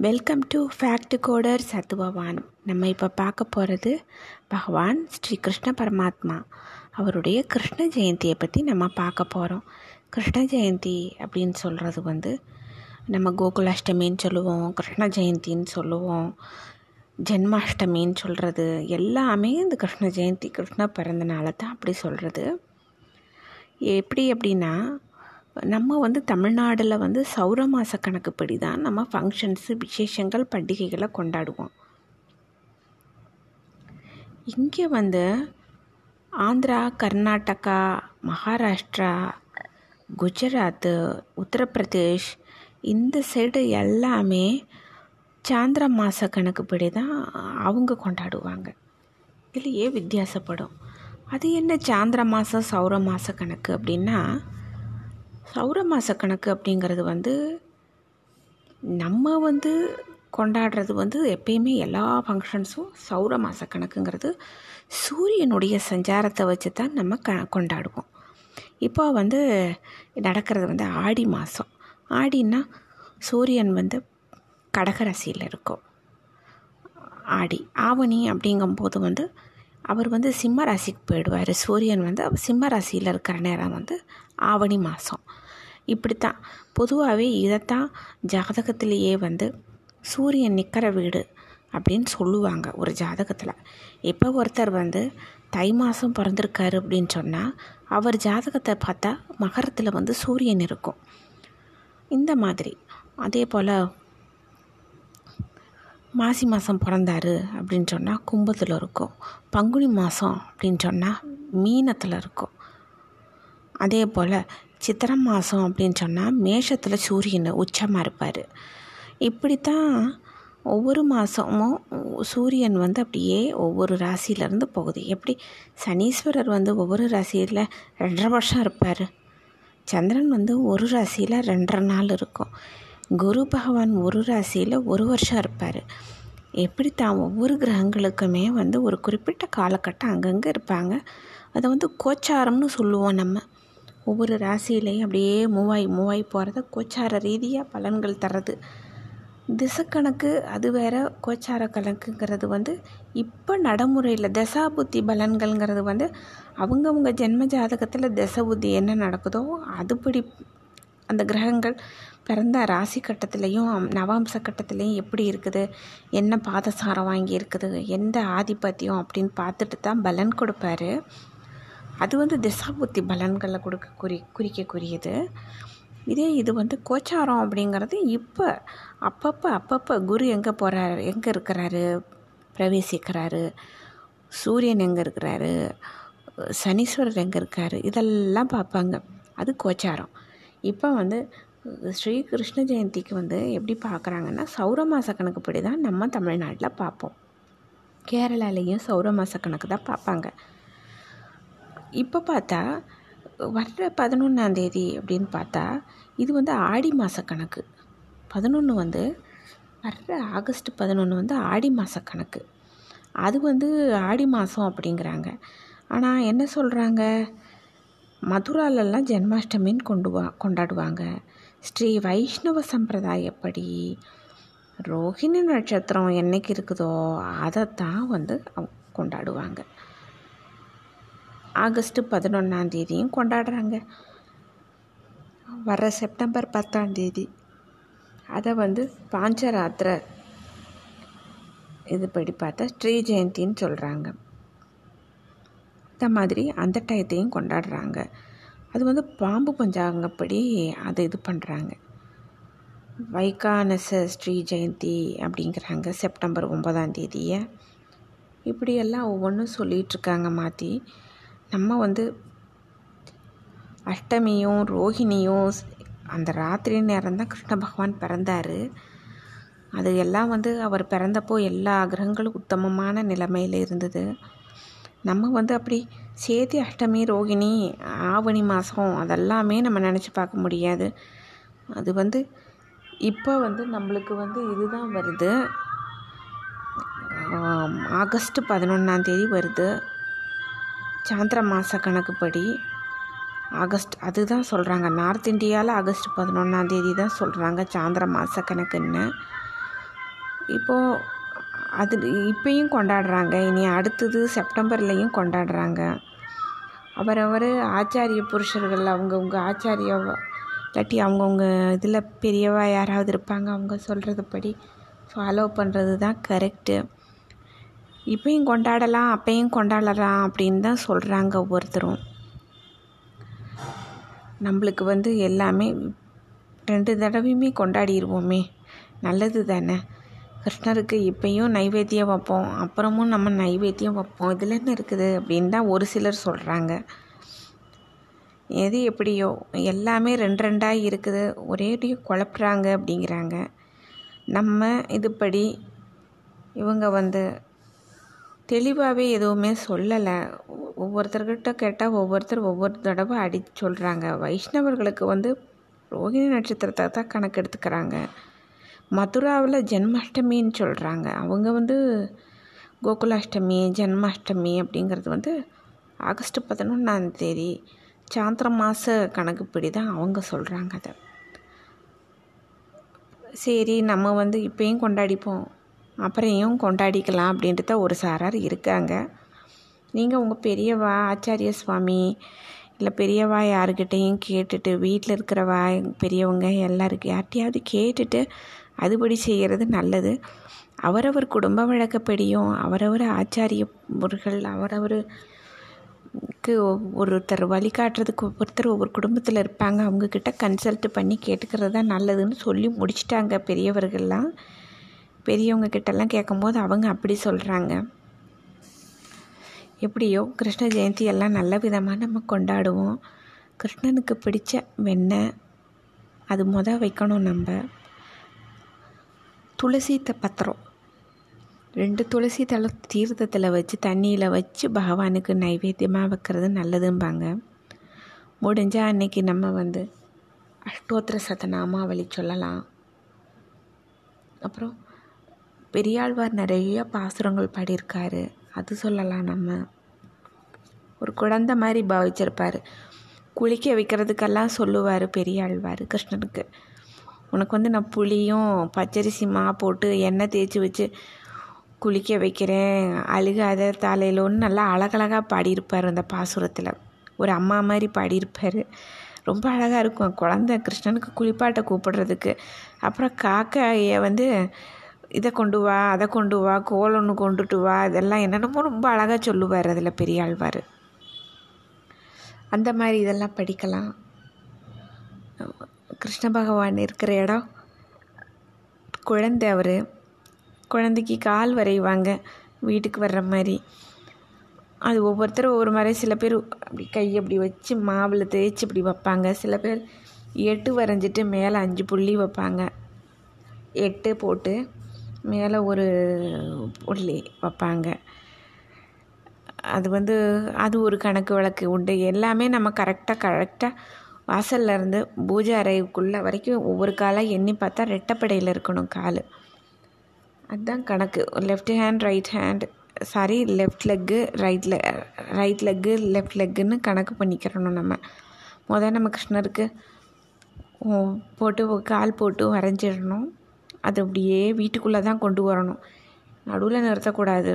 Welcome to fact coder சத்துவவான் நம்ம இப்போ பார்க்க போகிறது பகவான் ஸ்ரீ கிருஷ்ண பரமாத்மா. அவருடைய கிருஷ்ண ஜெயந்தியை பற்றி நம்ம பார்க்க போகிறோம் கிருஷ்ண ஜெயந்தி அப்படின்னு சொல்கிறது வந்து நம்ம கோகுலாஷ்டமின்னு சொல்லுவோம் கிருஷ்ண ஜெயந்தின்னு சொல்லுவோம் ஜென்மாஷ்டமின்னு சொல்கிறது எல்லாமே இந்த கிருஷ்ண ஜெயந்தி கிருஷ்ண பிறந்தனால தான் அப்படி சொல்கிறது எப்படி அப்படின்னா நம்ம வந்து தமிழ்நாடில் வந்து சௌர மாத கணக்குப்படி தான் நம்ம ஃபங்க்ஷன்ஸு விசேஷங்கள் பண்டிகைகளை கொண்டாடுவோம். இங்கே வந்து ஆந்திரா கர்நாடகா மகாராஷ்டிரா குஜராத்து உத்தரப்பிரதேஷ் இந்த சைடு எல்லாமே சாந்திர மாத கணக்குப்படி தான் அவங்க கொண்டாடுவாங்க. இதுலையே வித்தியாசப்படும். அது என்ன சாந்திர மாதம் சௌர மாத கணக்கு அப்படின்னா சௌர மாத கணக்கு அப்படிங்கிறது வந்து நம்ம வந்து கொண்டாடுறது வந்து எப்பயுமே எல்லா ஃபங்க்ஷன்ஸும் சௌர மாத கணக்குங்கிறது சூரியனுடைய சஞ்சாரத்தை வச்சு தான் நம்ம க கொண்டாடுவோம். இப்போ வந்து நடக்கிறது வந்து ஆடி மாதம் ஆடின்னா சூரியன் வந்து கடகராசியில் இருக்கும். ஆடி ஆவணி அப்படிங்கும்போது வந்து அவர் வந்து சிம்ம ராசிக்கு போயிடுவார். சூரியன் வந்து சிம்ம ராசியில் இருக்கிற நேரம் வந்து ஆவணி மாதம் இப்படித்தான். பொதுவாகவே இதைத்தான் ஜாதகத்திலேயே வந்து சூரியன் நிற்கிற வீடு அப்படின்னு சொல்லுவாங்க ஒரு ஜாதகத்தில். இப்போ ஒருத்தர் வந்து தை மாதம் பிறந்திருக்காரு அப்படின்னு சொன்னால் அவர் ஜாதகத்தை பார்த்தா மகரத்தில் வந்து சூரியன் இருக்கும். இந்த மாதிரி. அதே போல் மாசி மாதம் பிறந்தாரு அப்படின்னு சொன்னால் கும்பத்தில் இருக்கும். பங்குனி மாதம் அப்படின்னு சொன்னால் மீனத்தில் இருக்கும். அதே போல் சித்திரை மாதம் அப்படின்னு சொன்னால் மேஷத்தில் சூரியன் உச்சமாக இருப்பார். இப்படித்தான் ஒவ்வொரு மாதமும் சூரியன் வந்து அப்படியே ஒவ்வொரு ராசியிலேருந்து போகுது. எப்படி? சனீஸ்வரர் வந்து ஒவ்வொரு ராசியில் ரெண்டரை வருஷம் இருப்பார். சந்திரன் வந்து ஒரு ராசியில் ரெண்டரை நாள் இருக்கும். குரு பகவான் ஒரு ராசியில் ஒரு வருஷம் இருப்பார். எப்படி தான் ஒவ்வொரு கிரகங்களுக்குமே வந்து ஒரு குறிப்பிட்ட காலகட்டம் அங்கங்கே இருப்பாங்க. அதை வந்து கோச்சாரம்னு சொல்லுவோம் நம்ம. ஒவ்வொரு ராசியிலையும் அப்படியே மூவாய் மூவாய் போகிறத கோச்சார ரீதியாக பலன்கள் தர்றது. திசக்கணக்கு அது வேற கோச்சார கணக்குங்கிறது வந்து இப்போ நடைமுறையில் தசா புத்தி பலன்கள்ங்கிறது வந்து அவங்கவுங்க ஜென்ம ஜாதகத்தில் தசை புத்தி என்ன நடக்குதோ அதுபடி அந்த கிரகங்கள் பிறந்த ராசி கட்டத்துலேயும் நவாம்ச கட்டத்துலேயும் எப்படி இருக்குது? என்ன பாதசாரம் வாங்கி இருக்குது எந்த ஆதிபத்தியம் அப்படின்னு பார்த்துட்டு தான் பலன் கொடுப்பாரு. அது வந்து திசாபுத்தி பலன்களை கொடுக்க குறி குறிக்கக்கூடியது. இதே இது வந்து கோச்சாரம் அப்படிங்கிறது இப்போ அப்பப்போ அப்பப்போ குரு எங்கே போகிறாரு எங்கே இருக்கிறாரு? பிரவேசிக்கிறாரு. சூரியன் எங்கே இருக்கிறாரு? சனீஸ்வரர் எங்கே இருக்கார்? இதெல்லாம் பார்ப்பாங்க. அது கோச்சாரம். இப்போ வந்து ஸ்ரீ கிருஷ்ண ஜெயந்திக்கு வந்து எப்படி பார்க்குறாங்கன்னா சௌர மாத கணக்குப்படி தான் நம்ம தமிழ்நாட்டில் பார்ப்போம். கேரளாலேயும் சௌர மாத கணக்கு தான் பார்ப்பாங்க. இப்போ பார்த்தா வர்ற பதினொன்றாந்தேதி அப்படின்னு பார்த்தா இது வந்து ஆடி மாத கணக்கு. பதினொன்று வந்து வர்ற ஆகஸ்ட் பதினொன்று வந்து ஆடி மாத கணக்கு. அது வந்து ஆடி மாதம் அப்படிங்கிறாங்க. ஆனால் என்ன சொல்கிறாங்க மதுராலெல்லாம் ஜென்மாஷ்டமின்னு கொண்டு வா கொண்டாடுவாங்க. ஸ்ரீ வைஷ்ணவ சம்பிரதாயப்படி ரோஹிணி நட்சத்திரம் என்னைக்கு இருக்குதோ அதைத்தான் வந்து கொண்டாடுவாங்க. ஆகஸ்ட்டு பதினொன்றாந்தேதியும் கொண்டாடுறாங்க. வர செப்டம்பர் பத்தாந்தேதி அதை வந்து பாஞ்சராத்திர இதுபடி பார்த்தா ஸ்ரீ ஜெயந்தின்னு சொல்கிறாங்க இந்த மாதிரி அந்த டயத்தையும் கொண்டாடுறாங்க. அது வந்து பாம்பு பஞ்சாங்கப்படி அதை இது பண்ணுறாங்க வைகானச ஸ்ரீ ஜெயந்தி அப்படிங்கிறாங்க செப்டம்பர் ஒன்பதாம் தேதியை. இப்படியெல்லாம் ஒவ்வொன்றும் சொல்லிகிட்ருக்காங்க மாற்றி நம்ம வந்து அஷ்டமியும் ரோஹிணியும் அந்த ராத்திரி நேரம் தான் கிருஷ்ண பகவான் பிறந்தார். அது எல்லாம் வந்து அவர் பிறந்தப்போ எல்லா கிரகங்களும் உத்தமமான நிலைமையில் இருந்தது. நம்ம வந்து அப்படி சேதி அஷ்டமி ரோகிணி ஆவணி மாதம் அதெல்லாமே நம்ம நினச்சி பார்க்க முடியாது. அது வந்து இப்போ வந்து நம்மளுக்கு வந்து இதுதான் வருது. ஆகஸ்ட் பதினொன்றாந்தேதி வருது. சாந்திர மாத கணக்குப்படி. ஆகஸ்ட் அதுதான் சொல்கிறாங்க நார்த் இந்தியாவில் ஆகஸ்ட் பதினொன்றாந்தேதி தான் சொல்கிறாங்க சாந்திர மாத கணக்குன்னு. இப்போது அது இப்பயும் கொண்டாடுறாங்க. இனி அடுத்தது செப்டம்பர்லேயும் கொண்டாடுறாங்க. அவரவர் ஆச்சாரிய புருஷர்கள் அவங்கவுங்க ஆச்சாரிய இல்லாட்டி அவங்கவுங்க இதில் பெரியவா யாராவது இருப்பாங்க அவங்க சொல்கிறது படி ஃபாலோ பண்ணுறது தான் கரெக்டு இப்பயும் கொண்டாடலாம் அப்பையும் கொண்டாடலாம் அப்படின்னு தான் சொல்கிறாங்க ஒவ்வொருத்தரும். நம்மளுக்கு வந்து எல்லாமே ரெண்டு தடவையுமே கொண்டாடிடுவோமே நல்லது தானே? கிருஷ்ணருக்கு இப்பயும் நைவேத்தியம் வைப்போம். அப்புறமும் நம்ம நைவேத்தியம் வைப்போம். இதில் என்ன இருக்குது அப்படின்னு தான் ஒரு சிலர் சொல்கிறாங்க எது எப்படியோ எல்லாமே ரெண்டு ரெண்டாக இருக்குது. ஒரேடியும் குழப்புறாங்க அப்படிங்கிறாங்க. நம்ம இதுபடி இவங்க வந்து தெளிவாகவே எதுவுமே சொல்லலை. ஒவ்வொருத்தர்கிட்ட கேட்டால் ஒவ்வொருத்தர் ஒவ்வொரு தடவை அடி சொல்கிறாங்க வைஷ்ணவர்களுக்கு வந்து ரோகிணி நட்சத்திரத்தை தான் கணக்கு எடுத்துக்கிறாங்க மதுராவில் ஜென்மாஷ்டமின்னு சொல்கிறாங்க அவங்க வந்து கோகுலாஷ்டமி ஜென்மாஷ்டமி அப்படிங்கிறது வந்து ஆகஸ்ட் பதினொன்றாம் தேதி சாந்திர மாத கணக்குப்படி தான் அவங்க சொல்கிறாங்க அதை. சரி நம்ம வந்து இப்போயும் கொண்டாடிப்போம். அப்புறையும் கொண்டாடிக்கலாம் அப்படின்ட்டு தான் ஒரு சாரார் இருக்காங்க. நீங்கள் உங்கள் பெரியவா ஆச்சாரிய சுவாமி இல்லை பெரியவா யாருக்கிட்டேயும் கேட்டுட்டு வீட்டில் இருக்கிறவா பெரியவங்க எல்லாருக்கு யார்கிட்டையாவது கேட்டுட்டு அதுபடி செய்கிறது நல்லது. அவரவர் குடும்ப வழக்கப்படியும் அவரவர் ஆச்சாரியர்கள் அவரவருக்கு ஒருத்தர் வழிகாட்டுறதுக்கு ஒவ்வொருத்தர் ஒவ்வொரு குடும்பத்தில் இருப்பாங்க. அவங்கக்கிட்ட கன்சல்ட் பண்ணி கேட்டுக்கிறது தான் நல்லதுன்னு சொல்லி முடிச்சிட்டாங்க பெரியவர்கள்லாம். பெரியவங்க கிட்டலாம் கேட்கும்போது அவங்க அப்படி சொல்கிறாங்க எப்படியோ கிருஷ்ண ஜெயந்தி எல்லாம் நல்ல விதமாக நம்ம கொண்டாடுவோம். கிருஷ்ணனுக்கு பிடிச்ச வெண்ணெய் அது முத வைக்கணும் நம்ம. துளசி பத்திரம். ரெண்டு துளசி தலை தீர்த்தத்தில் வச்சு தண்ணியில் வச்சு பகவானுக்கு நைவேத்தியமாக வைக்கிறது நல்லதும்பாங்க. முடிஞ்சால் அன்னைக்கு நம்ம வந்து அஷ்டோத்திர சதநாமாவளி சொல்லலாம். அப்புறம் பெரியாழ்வார் நிறைய பாசுரங்கள் பாடியிருக்காரு. அது சொல்லலாம் நம்ம. ஒரு குழந்த மாதிரி பாவிச்சிருப்பார். குளிக்க வைக்கிறதுக்கெல்லாம் சொல்லுவார் பெரியாழ்வார் கிருஷ்ணனுக்கு. உனக்கு வந்து நான் புளியும் பச்சரிசி மா போட்டு எண்ணெய் தேய்ச்சி வச்சு குளிக்க வைக்கிறேன். அழுகாத தலையிலோன்னு நல்லா அழகழகாக பாடியிருப்பார் அந்த பாசுரத்தில். ஒரு அம்மா மாதிரி பாடியிருப்பார். ரொம்ப அழகாக இருக்கும். குழந்த கிருஷ்ணனுக்கு குளிப்பாட்டை கூப்பிடுறதுக்கு. அப்புறம் காக்கையை வந்து இதை கொண்டு வா அதை கொண்டு வா கோல் ஒன்று கொண்டுட்டு வா இதெல்லாம் என்னென்னமோ ரொம்ப அழகாக சொல்லுவார் அதில் பெரிய ஆழ்வார் அந்த மாதிரி இதெல்லாம் படிக்கலாம். கிருஷ்ண பகவான் இருக்கிற இடம். குழந்தை அவர். குழந்தைக்கு கால் வரைவாங்க. வீட்டுக்கு வர்ற மாதிரி. அது ஒவ்வொருத்தரும் ஒவ்வொரு மாதிரி. சில பேர் அப்படி கை அப்படி வச்சு மாவில் தேய்ச்சி இப்படி வைப்பாங்க. சில பேர் எட்டு வரைஞ்சிட்டு மேலே அஞ்சு புள்ளி வைப்பாங்க. எட்டு போட்டு மேலே ஒரு புள்ளி வைப்பாங்க. அது வந்து அது ஒரு கணக்கு வழக்கு உண்டு. எல்லாமே நம்ம கரெக்டாக கரெக்டாக வாசல்ல இருந்து பூஜை அறைக்குள்ளே வரைக்கும் ஒவ்வொரு காலாக எண்ணி பார்த்தா ரெட்டப்படையில் இருக்கணும் கால். அதுதான் கணக்கு. Left hand right hand sorry left leg right லெ ரைட் லெக்கு லெஃப்ட் லெக்குன்னு கணக்கு பண்ணிக்கிறணும் நம்ம. முதல் நம்ம கிருஷ்ணருக்கு போட்டு கால் போட்டு வரைஞ்சிடணும். அது அப்படியே வீட்டுக்குள்ளே தான் கொண்டு வரணும். நடுவில் நிறுத்தக்கூடாது.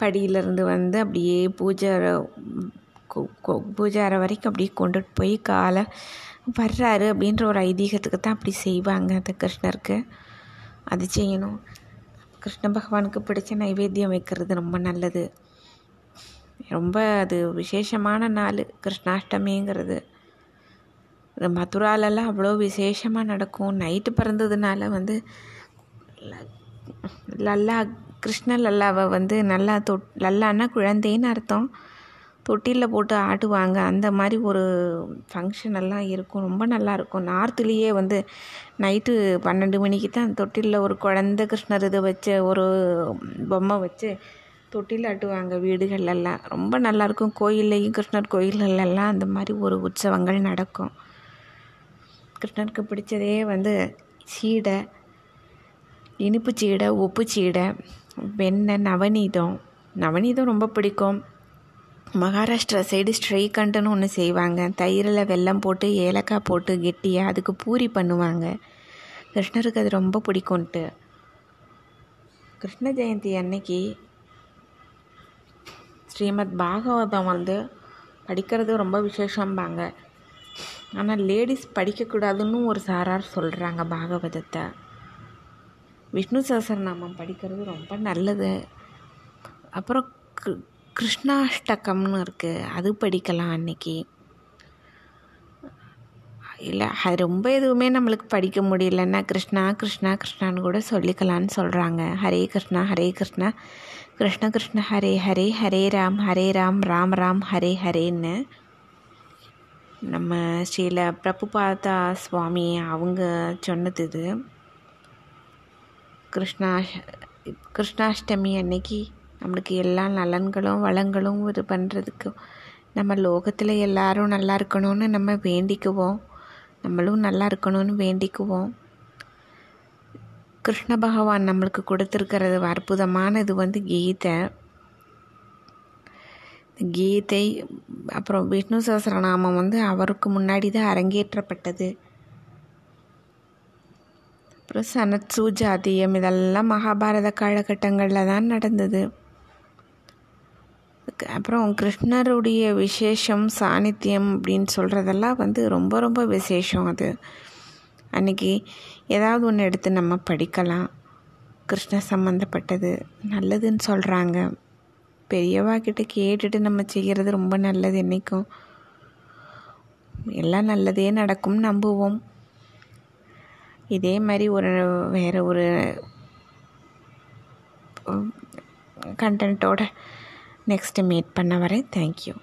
படியிலேருந்து வந்து அப்படியே பூஜை பூஜை அறை வரைக்கும் அப்படியே கொண்டுட்டு போய் காலை வர்றாரு அப்படின்ற ஒரு ஐதீகத்துக்கு தான் அப்படி செய்வாங்க அந்த கிருஷ்ணருக்கு. அது செய்யணும். கிருஷ்ண பகவானுக்கு பிடிச்ச நைவேத்தியம் வைக்கிறது ரொம்ப நல்லது. ரொம்ப அது விசேஷமான நாள் கிருஷ்ணாஷ்டமிங்கிறது. மதுராலெல்லாம் அவ்வளோ விசேஷமாக நடக்கும். நைட்டு பிறந்ததுனால வந்து லல்லா கிருஷ்ண லல்லாவை வந்து நல்லா தொ லல்லான்னா குழந்தைன்னு அர்த்தம். தொட்டிலில் போட்டு ஆட்டுவாங்க. அந்த மாதிரி ஒரு ஃபங்க்ஷன் எல்லாம் இருக்கும். ரொம்ப நல்லாயிருக்கும் நார்த்துலேயே வந்து நைட்டு பன்னெண்டு மணிக்கு தான் தொட்டிலில் ஒரு குழந்த கிருஷ்ணர் இதை வச்சு ஒரு பொம்மை வச்சு தொட்டில் ஆட்டுவாங்க வீடுகள்லாம் ரொம்ப நல்லாயிருக்கும் கோயில்லையும் கிருஷ்ணர் கோயில்களெல்லாம் அந்த மாதிரி ஒரு உற்சவங்கள் நடக்கும். கிருஷ்ணருக்கு பிடிச்சதே வந்து சீடை இனிப்பு சீடை உப்பு சீடை வெண்ணெய் நவநீதம். நவநீதம் ரொம்ப பிடிக்கும். மகாராஷ்டிரா சைடு ஸ்ட்ரைகண்டுன்னு ஒன்று செய்வாங்க. தயிரில் வெல்லம் போட்டு ஏலக்காய் போட்டு கெட்டியாக அதுக்கு பூரி பண்ணுவாங்க. கிருஷ்ணருக்கு அது ரொம்ப பிடிக்கும்ட்டு. கிருஷ்ண ஜெயந்தி அன்னைக்கு ஸ்ரீமத் பாகவதம் வந்து படிக்கிறது ரொம்ப விசேஷம்பாங்க. ஆனால் லேடிஸ் படிக்கக்கூடாதுன்னு ஒரு சாரார் சொல்கிறாங்க பாகவதத்தை. விஷ்ணு சஹசரநாமம் படிக்கிறது ரொம்ப நல்லது. அப்புறம் கிருஷ்ணாஷ்டகம்னு இருக்குது அது படிக்கலாம் அன்னைக்கு. இல்லை அது ரொம்ப எதுவுமே நம்மளுக்கு படிக்க முடியலன்னா கிருஷ்ணா கிருஷ்ணா கிருஷ்ணான்னு கூட சொல்லிக்கலான்னு சொல்கிறாங்க ஹரே கிருஷ்ணா ஹரே கிருஷ்ணா. கிருஷ்ண கிருஷ்ண ஹரே ஹரே ஹரே ராம் ஹரே ராம் ராம் ராம் ஹரே ஹரேன்னு. நம்ம ஸ்ரீல பிரபுபாதா சுவாமி அவங்க சொன்னது இது. கிருஷ்ணா கிருஷ்ணாஷ்டமி அன்னைக்கு நம்மளுக்கு எல்லா நலன்களும் வளங்களும் இது பண்ணுறதுக்கு நம்ம லோகத்தில் எல்லாரும் நல்லா இருக்கணும்னு நம்ம வேண்டிக்குவோம். நம்மளும் நல்லா இருக்கணும்னு வேண்டிக்குவோம். கிருஷ்ண பகவான் நம்மளுக்கு கொடுத்துருக்கிறது அற்புதமானது வந்து கீதை. கீதை அப்புறம் விஷ்ணு சஹசிரநாமம் வந்து அவருக்கு முன்னாடி தான் அரங்கேற்றப்பட்டது. அப்புறம் சனத் சூஜாதியம் இதெல்லாம் மகாபாரத காலகட்டங்களில் தான் நடந்தது. அப்புறம் கிருஷ்ணருடைய விசேஷம் சாநித்தியம் அப்படின்னு சொல்கிறதெல்லாம் வந்து ரொம்ப ரொம்ப விசேஷம் அது. அன்றைக்கி ஏதாவது ஒன்று எடுத்து நம்ம படிக்கலாம். கிருஷ்ண சம்மந்தப்பட்டது நல்லதுன்னு சொல்கிறாங்க பெரியவா கிட்ட கேட்டுட்டு நம்ம செய்கிறது ரொம்ப நல்லது என்றைக்கும் எல்லாம் நல்லதே நடக்கும் நம்புவோம். இதே மாதிரி ஒரு வேறு ஒரு கண்டென்ட்டோட நெக்ஸ்ட்டு மீட் பண்ண வரேன். தேங்க்யூ